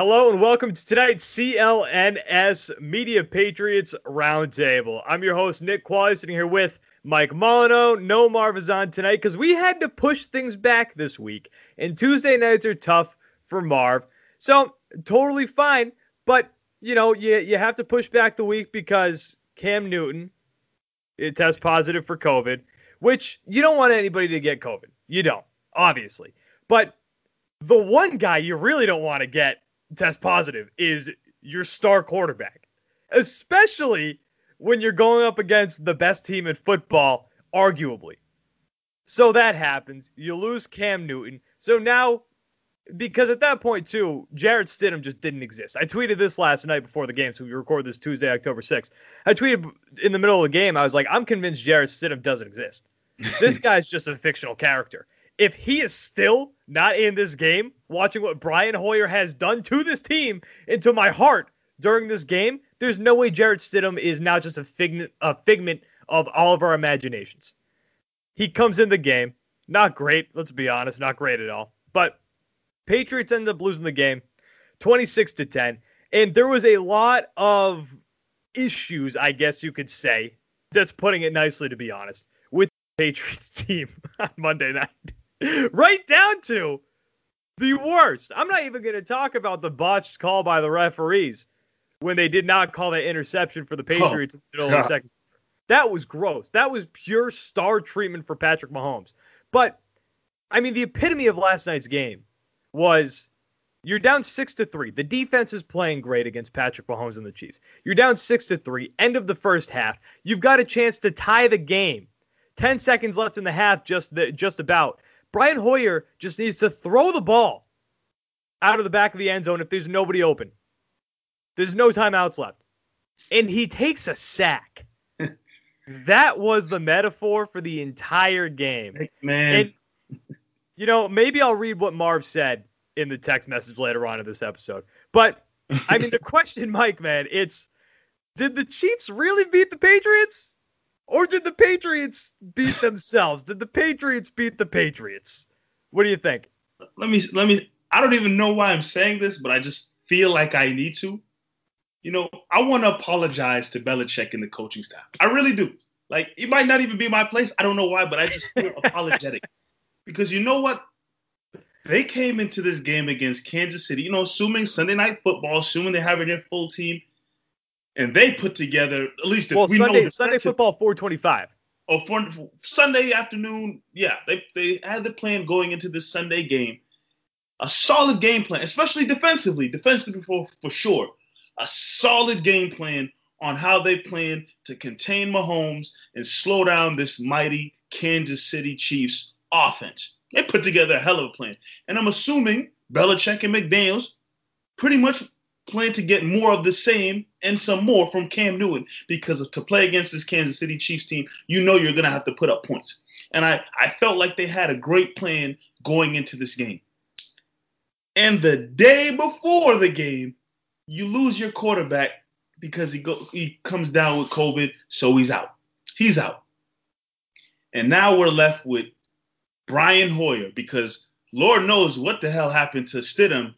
Hello and welcome to tonight's CLNS Media Patriots Roundtable. I'm your host, Nick Quaglia, sitting here with Mike Molyneaux. No Marv is on tonight because we had to push things back this week. And Tuesday nights are tough for Marv. So, totally fine. But, you know, you, you have to push back the week because Cam Newton eh, it tests positive for COVID, which you don't want anybody to get COVID. You don't, obviously. But the one guy you really don't want to get test positive is your star quarterback, especially when you're going up against the best team in football, arguably. So that happens. You lose Cam Newton. So now, because at that point, too, Jarrett Stidham just didn't exist. I tweeted this last night before the game, so we record this Tuesday, October 6th. I tweeted in the middle of the game, I was like, I'm convinced Jarrett Stidham doesn't exist. this guy's just a fictional character if he is still not in this game, watching what Brian Hoyer has done to this team into my heart during this game, there's no way Jarrett Stidham is now just a figment, a figment of all of our imaginations. He comes in the game, not great, let's be honest, not great at all. But Patriots end up losing the game 26 to 10. And there was a lot of issues, I guess you could say. That's putting it nicely, to be honest, with the Patriots team on Monday night. right down to the worst. I'm not even going to talk about the botched call by the referees when they did not call that interception for the oh, Patriots oh, in the middle God. of the second. That was gross. That was pure star treatment for Patrick Mahomes. But I mean, the epitome of last night's game was you're down six to three. The defense is playing great against Patrick Mahomes and the Chiefs. You're down six to three. End of the first half. You've got a chance to tie the game. Ten seconds left in the half, just the, just about. Brian Hoyer just needs to throw the ball out of the back of the end zone if there's nobody open. There's no timeouts left. And he takes a sack. that was the metaphor for the entire game. Man. And, you know, maybe I'll read what Marv said in the text message later on in this episode. But I mean, the question, Mike, man, it's did the Chiefs really beat the Patriots? Or did the Patriots beat themselves? did the Patriots beat the Patriots? What do you think? Let me let me I don't even know why I'm saying this, but I just feel like I need to. You know, I want to apologize to Belichick and the coaching staff. I really do. Like, it might not even be my place. I don't know why, but I just feel apologetic. Because you know what? They came into this game against Kansas City, you know, assuming Sunday night football, assuming they have their full team, and they put together at least well, we Sunday, know Sunday football 425. Oh, for Sunday afternoon, yeah, they they had the plan going into this Sunday game, a solid game plan, especially defensively, defensively for for sure, a solid game plan on how they plan to contain Mahomes and slow down this mighty Kansas City Chiefs offense. They put together a hell of a plan, and I'm assuming Belichick and McDaniels pretty much plan to get more of the same and some more from Cam Newton because to play against this Kansas City Chiefs team, you know you're going to have to put up points. And I, I felt like they had a great plan going into this game. And the day before the game, you lose your quarterback because he go he comes down with COVID, so he's out. He's out. And now we're left with Brian Hoyer because Lord knows what the hell happened to Stidham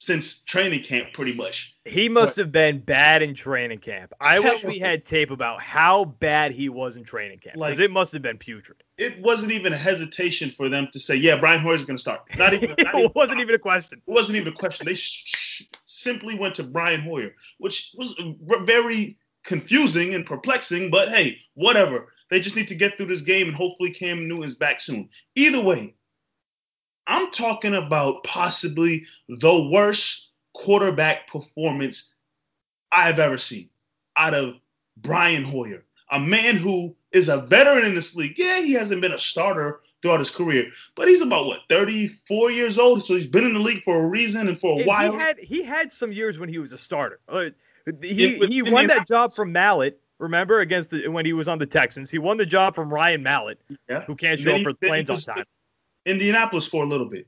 since training camp, pretty much. He must but, have been bad in training camp. I wish we had tape about how bad he was in training camp because like, it must have been putrid. It wasn't even a hesitation for them to say, "Yeah, Brian Hoyer's going to start." Not even. Not it wasn't even a question. It wasn't even a question. They sh- simply went to Brian Hoyer, which was very confusing and perplexing. But hey, whatever. They just need to get through this game, and hopefully Cam Newton's back soon. Either way, I'm talking about possibly the worst quarterback performance I've ever seen out of Brian Hoyer, a man who is a veteran in this league. Yeah, he hasn't been a starter throughout his career, but he's about what 34 years old, so he's been in the league for a reason and for a and while. He had he had some years when he was a starter. Uh, he in, he won that job from Mallett. Remember against the, when he was on the Texans, he won the job from Ryan Mallett, yeah. who can't show up for the planes on time. Indianapolis for a little bit.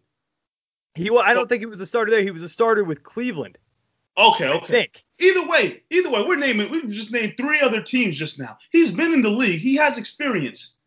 He well, I don't think he was a starter there. He was a starter with Cleveland. Okay, okay. Either way, either way, we're naming we just named three other teams just now. He's been in the league. He has experience.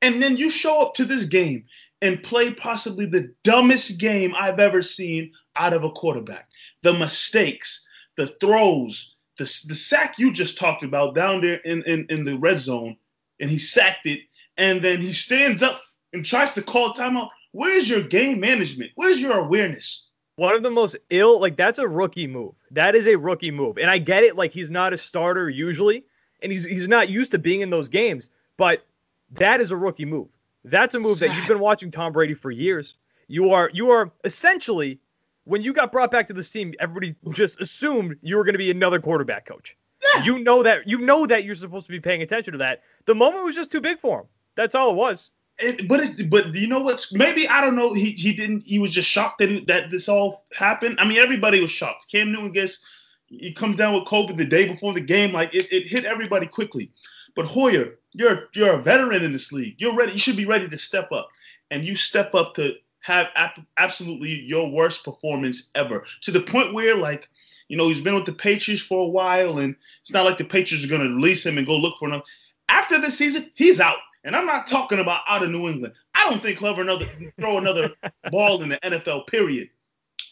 And then you show up to this game and play possibly the dumbest game I've ever seen out of a quarterback. the mistakes, the throws, the, the sack you just talked about down there in, in, in the red zone, and he sacked it, and then he stands up and tries to call timeout. Where's your game management? Where's your awareness? One of the most ill, like that's a rookie move. That is a rookie move. And I get it, like he's not a starter usually, and he's he's not used to being in those games, but that is a rookie move. That's a move that you've been watching Tom Brady for years. You are you are essentially when you got brought back to this team, everybody just assumed you were going to be another quarterback coach. Yeah. You know that you know that you're supposed to be paying attention to that. The moment was just too big for him. That's all it was. It, but it, but you know what's maybe I don't know he he didn't he was just shocked that that this all happened. I mean everybody was shocked. Cam Newton gets he comes down with COVID the day before the game. Like it, it hit everybody quickly. But Hoyer, you're you're a veteran in this league. You're ready. You should be ready to step up, and you step up to have ap- absolutely your worst performance ever to the point where like you know he's been with the Patriots for a while, and it's not like the Patriots are going to release him and go look for him. After this season, he's out. And I'm not talking about out of New England. I don't think he'll ever another throw another ball in the NFL. Period.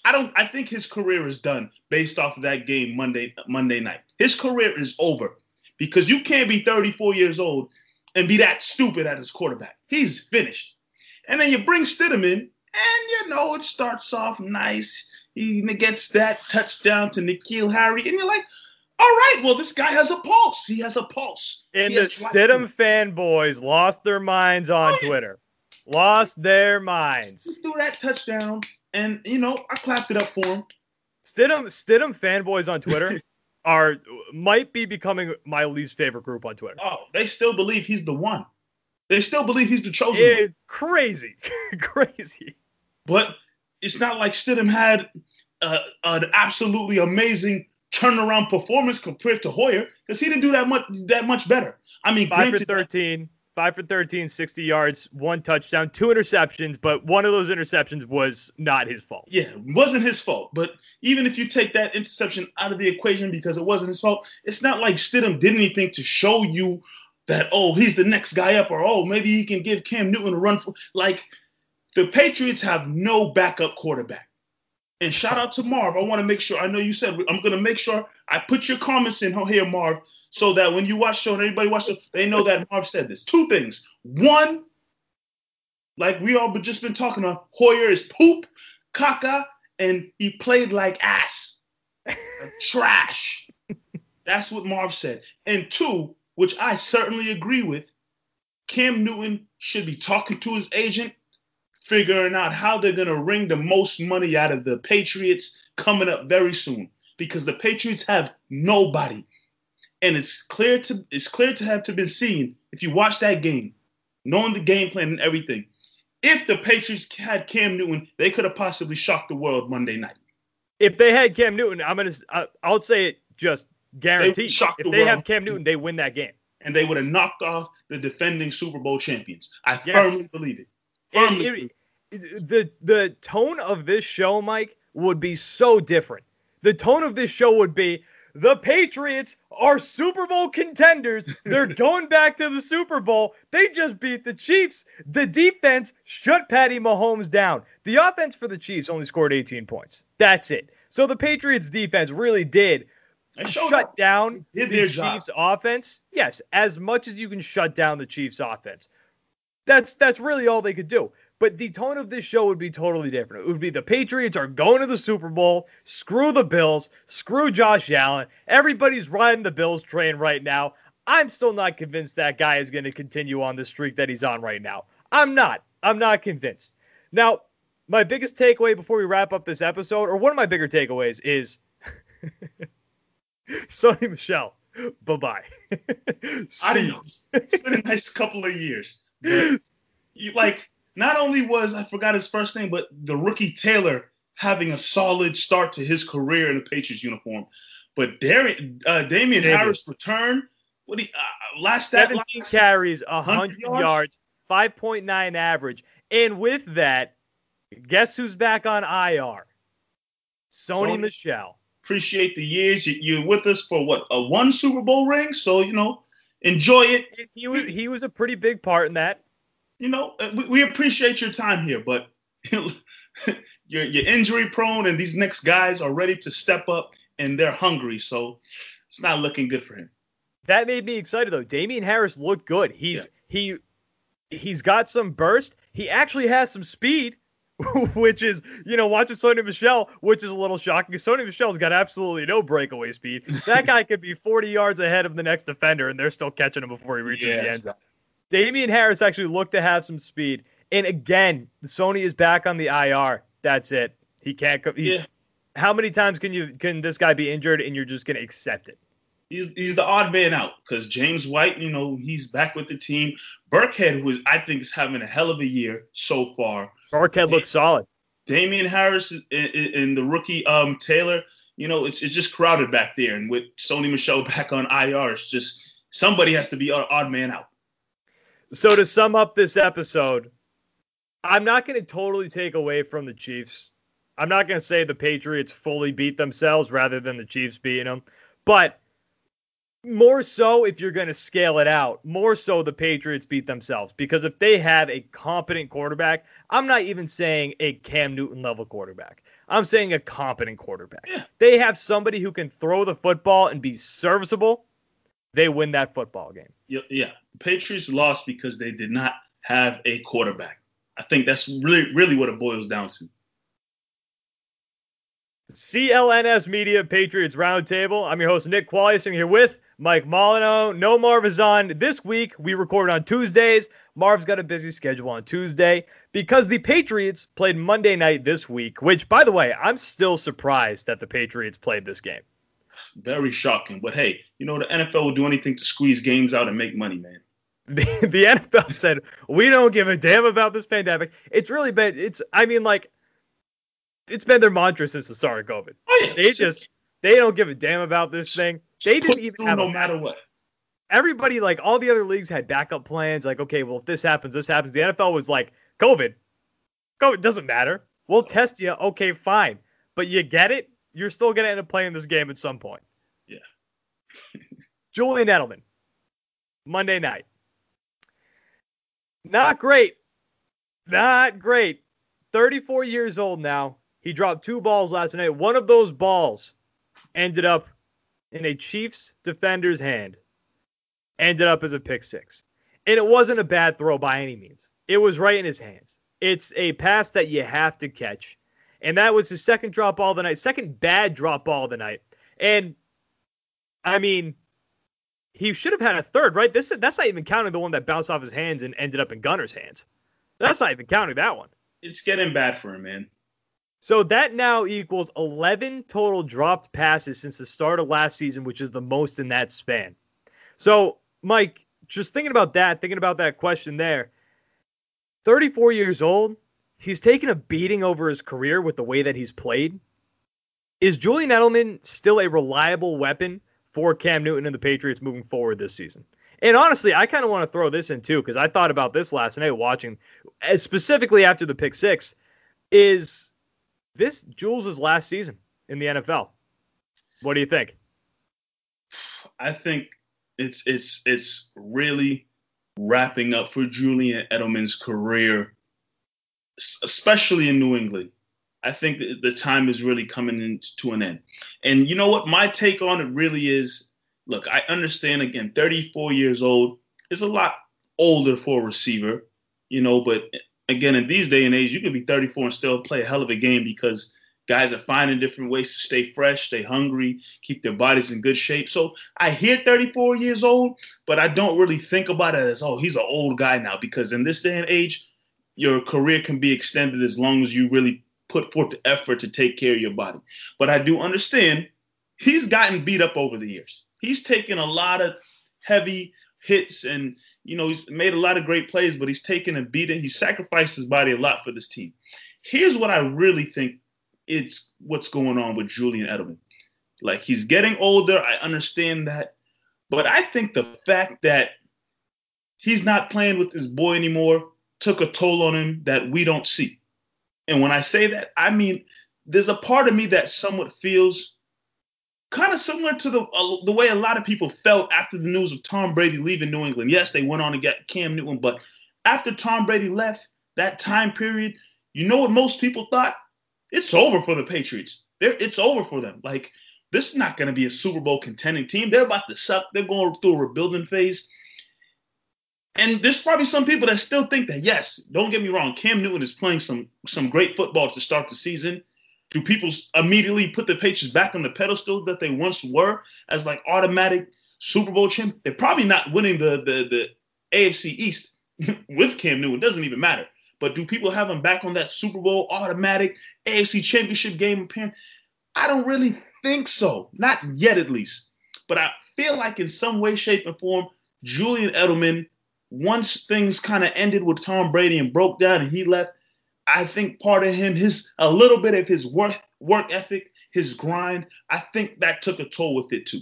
I don't. I think his career is done based off of that game Monday Monday night. His career is over because you can't be 34 years old and be that stupid at his quarterback. He's finished. And then you bring Stidham in, and you know it starts off nice. He gets that touchdown to N'Keal Harry, and you're like, all right, well, this guy has a pulse. He has a pulse. And He the. Stidham fanboys lost their minds on Oh, yeah. Twitter. Lost their minds. He threw that touchdown, and you know I clapped it up for him. Stidham Stidham fanboys on Twitter are might be becoming my least favorite group on Twitter. Oh, they still believe he's the one. They still believe he's the chosen one. Crazy, crazy. But it's not like Stidham had uh, an absolutely amazing turnaround performance compared to Hoyer because he didn't do that much that much better. I mean, Five for granted, 13, five for 13, 60 yards, one touchdown, two interceptions, but one of those interceptions was not his fault. yeah, it wasn't his fault. But even if you take that interception out of the equation because it wasn't his fault, it's not like Stidham did anything to show you that oh he's the next guy up or oh maybe he can give Cam Newton a run for like the Patriots have no backup quarterback. And shout out to Marv. I want to make sure. I know you said I'm going to make sure I put your comments in here, Marv, so that when you watch show and everybody watch show, they know that Marv said this. Two things. One, like we all just been talking about, Hoyer is poop, caca, and he played like ass, trash. That's what Marv said. And two, which I certainly agree with, Cam Newton should be talking to his agent figuring out how they're going to wring the most money out of the Patriots coming up very soon because the Patriots have nobody. And it's clear to it's clear to have to been seen if you watch that game, knowing the game plan and everything. If the Patriots had Cam Newton, they could have possibly shocked the world Monday night. If they had Cam Newton, I'm gonna, I- I'll say it just guaranteed. shock If the they world. have Cam Newton, they win that game. And they would have knocked off the defending Super Bowl champions. I Yes. firmly believe it. It- it- the the tone of this show, Mike, would be so different. The tone of this show would be the Patriots are Super Bowl contenders. They're going back to the Super Bowl. They just beat the Chiefs. The defense shut Patty Mahomes down. The offense for the Chiefs only scored 18 points. That's it. So the Patriots defense really did shut up. down Did the their job. Chiefs offense. Yes, as much as you can shut down the Chiefs offense. That's that's really all they could do. But the tone of this show would be totally different. It would be the Patriots are going to the Super Bowl. Screw the Bills. Screw Josh Allen. Everybody's riding the Bills train right now. I'm still not convinced that guy is going to continue on the streak that he's on right now. I'm not. I'm not convinced. Now, my biggest takeaway before we wrap up this episode, or one of my bigger takeaways, is Sony Michel. Bye bye. Know. It's been a nice couple of years. You, like, not only was I forgot his first name, but the rookie Taylor having a solid start to his career in the Patriots uniform. But Darian, uh, Damien Davis. Harris return. What he uh, last stat 17 last- carries, 100 100 yards, yards? 5.9 average. And with that, guess who's back on IR? Sony Sony. Michel. Appreciate the years you, you're with us for what a one Super Bowl ring. So you know, enjoy it. He was he was a pretty big part in that. You know, uh, we, we appreciate your time here, but you're you're injury prone, and these next guys are ready to step up and they're hungry. So it's not looking good for him. That made me excited though. Damien Harris looked good. He's yeah. he he's got some burst. He actually has some speed, which is you know watching Sony Michel, which is a little shocking. Sony Michel's got absolutely no breakaway speed. That guy could be 40 yards ahead of the next defender, and they're still catching him before he reaches yes. the end zone. Damien Harris actually looked to have some speed, and again, Sony is back on the IR. That's it. He can't. He's, yeah. How many times can you can this guy be injured and you're just going to accept it? He's he's the odd man out because James White, you know, he's back with the team. Burkhead, who is I think is having a hell of a year so far. Burkhead looks solid. Damien Harris and, the rookie um, Taylor, you know, it's it's just crowded back there, and with Sony Michel back on IR, it's just somebody has to be an odd man out. So to sum up this episode, I'm not going to totally take away from the Chiefs. I'm not going to say the Patriots fully beat themselves rather than the Chiefs beating them, but more so if you're going to scale it out, more so the Patriots beat themselves because if they have a competent quarterback, I'm not even saying a Cam Newton level quarterback. I'm saying a competent quarterback. Yeah. They have somebody who can throw the football and be serviceable. They win that football game. Yeah, yeah. Patriots lost because they did not have a quarterback. I think that's really really what it boils down to. CLNS Media Patriots Roundtable. I'm your host, Nick Quaglia, sitting here with Mike Molyneaux. No Marv is on this week. We record on Tuesdays. Marv's got a busy schedule on Tuesday because the Patriots played Monday night this week, which, by the way, I'm still surprised that the Patriots played this game. Very shocking. But hey, you know, the NFL will do anything to squeeze games out and make money, man. The, the NFL said, we don't give a damn about this pandemic. It's really been, it's, I mean, like, it's been their mantra since the start of COVID. Oh, yeah. They just, they don't give a damn about this thing. They didn't even have no matter what. Everybody, like all the other leagues, had backup plans. Like, okay, well, if this happens, this happens. The NFL was like, COVID, COVID doesn't matter. We'll test you. Okay, fine, but you get it. You're still gonna end up playing this game at some point. Yeah. Julian Edelman, Monday night. Not great. Not great. 34 years old now. He dropped two balls last night. One of those balls ended up in a Chiefs defender's hand, ended up as a pick six. And it wasn't a bad throw by any means. It was right in his hands. It's a pass that you have to catch. And that was his second drop ball of the night, second bad drop ball of the night. And I mean, he should have had a third, right? This that's not even counting the one that bounced off his hands and ended up in Gunner's hands. That's not even counting that one. It's getting bad for him, man. So that now equals 11 total dropped passes since the start of last season, which is the most in that span. So, Mike, just thinking about that, thinking about that question there 34 years old, he's taken a beating over his career with the way that he's played. Is Julian Edelman still a reliable weapon for Cam Newton and the Patriots moving forward this season? And honestly, I kind of want to throw this in too because I thought about this last night watching, eh, specifically after the pick six. Is this Jules' last season in the NFL. What do you think? I think it's it's it's really wrapping up for Julian Edelman's career, especially in New England. I think the time is really coming to an end. And you know what? My take on it really is look, I understand again, 34 years old is a lot older for a receiver, you know, but again, in these day and age, you can be 34 and still play a hell of a game because guys are finding different ways to stay fresh, stay hungry, keep their bodies in good shape. So I hear 34 years old, but I don't really think about it as, oh, he's an old guy now because in this day and age, your career can be extended as long as you really put forth the effort to take care of your body. But I do understand he's gotten beat up over the years. He's taken a lot of heavy hits and you know, he's made a lot of great plays, but he's taken a beating. He sacrificed his body a lot for this team. Here's what I really think it's what's going on with Julian Edelman. Like he's getting older. I understand that. But I think the fact that he's not playing with his boy anymore took a toll on him that we don't see. And when I say that, I mean there's a part of me that somewhat feels kind of similar to the uh, the way a lot of people felt after the news of Tom Brady leaving New England. Yes, they went on to get Cam Newton, but after Tom Brady left, that time period, you know what most people thought? it's over for the Patriots. They're, it's over for them. Like this is not going to be a Super Bowl contending team. They're about to suck. They're going through a rebuilding phase. And there's probably some people that still think that yes, don't get me wrong, Cam Newton is playing some some great football to start the season. Do people immediately put the Patriots back on the pedestal that they once were as like automatic Super Bowl champ? They're probably not winning the the the AFC East with Cam Newton. It doesn't even matter. But do people have them back on that Super Bowl automatic AFC championship game appearance? I don't really think so. Not yet, at least. But I feel like in some way, shape, and form, Julian Edelman, once things kind of ended with Tom Brady and broke down and he left, I think part of him, his a little bit of his work work ethic, his grind, I think that took a toll with it too.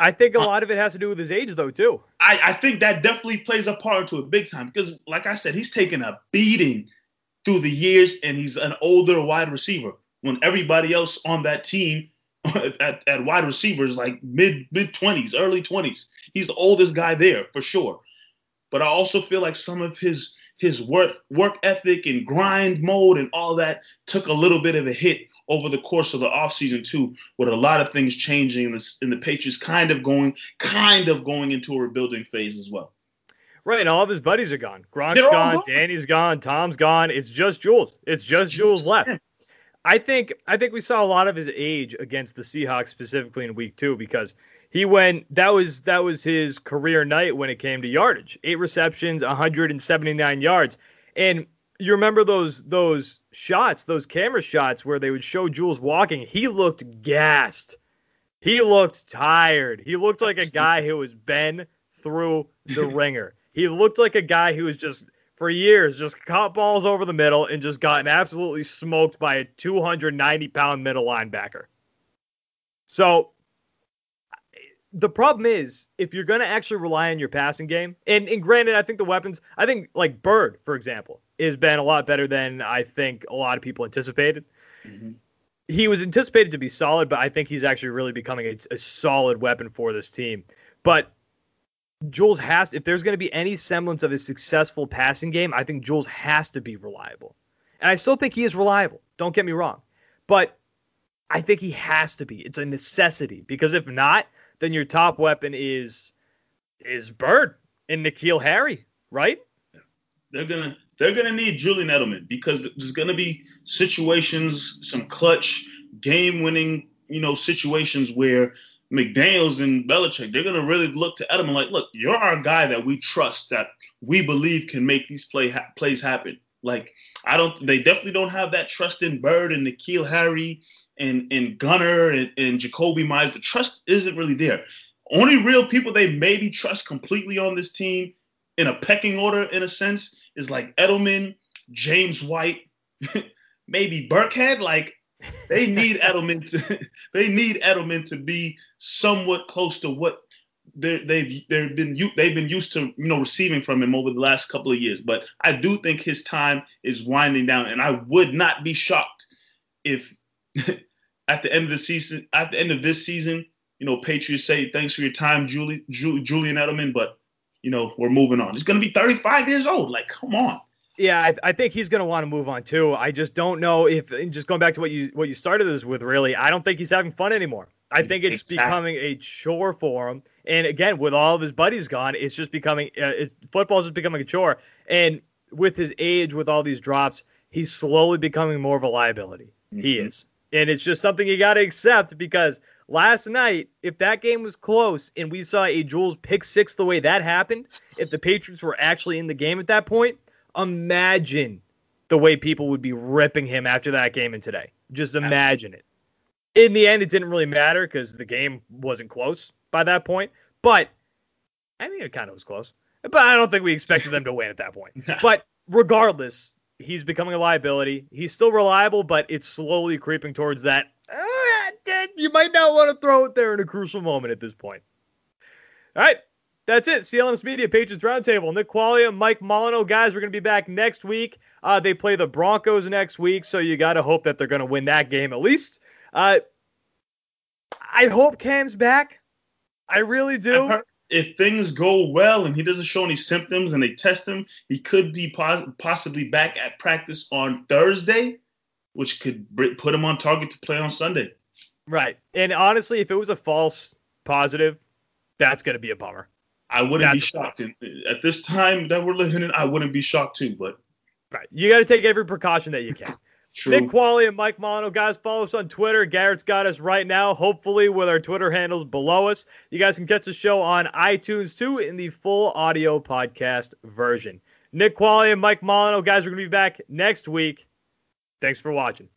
I think a uh, lot of it has to do with his age, though, too. I, I think that definitely plays a part into it big time because, like I said, he's taken a beating through the years, and he's an older wide receiver. When everybody else on that team at, at wide receivers like mid mid twenties, early twenties, he's the oldest guy there for sure. But I also feel like some of his his work work ethic and grind mode and all that took a little bit of a hit over the course of the offseason too, with a lot of things changing and the, and the Patriots kind of going kind of going into a rebuilding phase as well. Right, and all of his buddies are gone. Gronk's gone, gone, Danny's gone, Tom's gone. It's just Jules. It's just Jules left. I think I think we saw a lot of his age against the Seahawks specifically in week two because he went that was that was his career night when it came to yardage. Eight receptions, 179 yards. And you remember those those shots, those camera shots where they would show Jules walking. He looked gassed. He looked tired. He looked like a guy who was been through the ringer. He looked like a guy who was just for years just caught balls over the middle and just gotten absolutely smoked by a 290 pound middle linebacker. So the problem is if you're going to actually rely on your passing game, and, and granted, I think the weapons, I think like Byrd, for example, has been a lot better than I think a lot of people anticipated. Mm-hmm. He was anticipated to be solid, but I think he's actually really becoming a, a solid weapon for this team. But Jules has, if there's going to be any semblance of a successful passing game, I think Jules has to be reliable. And I still think he is reliable. Don't get me wrong. But I think he has to be. It's a necessity because if not, then your top weapon is is Byrd and N'Keal Harry, right? They're gonna they're gonna need Julian Edelman because there's gonna be situations, some clutch, game winning, you know, situations where McDaniels and Belichick, they're gonna really look to Edelman like, look, you're our guy that we trust, that we believe can make these play ha- plays happen. Like I don't, they definitely don't have that trust in Byrd and N'Keal Harry and and Gunner and, and Jakobi Meyers. The trust isn't really there. Only real people they maybe trust completely on this team in a pecking order, in a sense, is like Edelman, James White, maybe Burkhead. Like they need Edelman to they need Edelman to be somewhat close to what they've they've been they've been used to you know receiving from him over the last couple of years. But I do think his time is winding down, and I would not be shocked if at the end of the season, at the end of this season, you know, Patriots say thanks for your time, Julie, Julian Edelman, but you know, we're moving on. He's going to be 35 years old. Like, come on. Yeah, I, I think he's going to want to move on too. I just don't know if just going back to what you what you started this with. Really, I don't think he's having fun anymore. I think it's exactly. becoming a chore for him. And again, with all of his buddies gone, it's just becoming uh, it, football's just becoming a chore. And with his age, with all these drops, he's slowly becoming more of a liability. Mm-hmm. He is. And it's just something you got to accept because last night, if that game was close and we saw a Jules pick six the way that happened, if the Patriots were actually in the game at that point, imagine the way people would be ripping him after that game and today. Just imagine it. In the end, it didn't really matter because the game wasn't close by that point. But I mean, it kind of was close. But I don't think we expected them to win at that point. But regardless, he's becoming a liability. He's still reliable, but it's slowly creeping towards that. Uh, you might not want to throw it there in a crucial moment at this point. All right. That's it. CLNS Media Patriots Roundtable. Nick Quaglia, Mike Molyneaux. Guys, we're going to be back next week. Uh, they play the Broncos next week, so you got to hope that they're going to win that game at least. Uh, I hope Cam's back. I really do if things go well and he doesn't show any symptoms and they test him, he could be pos- possibly back at practice on Thursday. which could put him on target to play on Sunday. Right. And honestly, if it was a false positive, that's going to be a bummer. I wouldn't that's be shocked. Uh, at this time that we're living in, I wouldn't be shocked too. But right, you got to take every precaution that you can. True. Nick Quaglia and Mike Mono, guys, follow us on Twitter. Garrett's got us right now, hopefully with our Twitter handles below us. You guys can catch the show on iTunes too in the full audio podcast version. Nick Quaglia and Mike Molyneaux, guys, we're going to be back next week. Thanks for watching.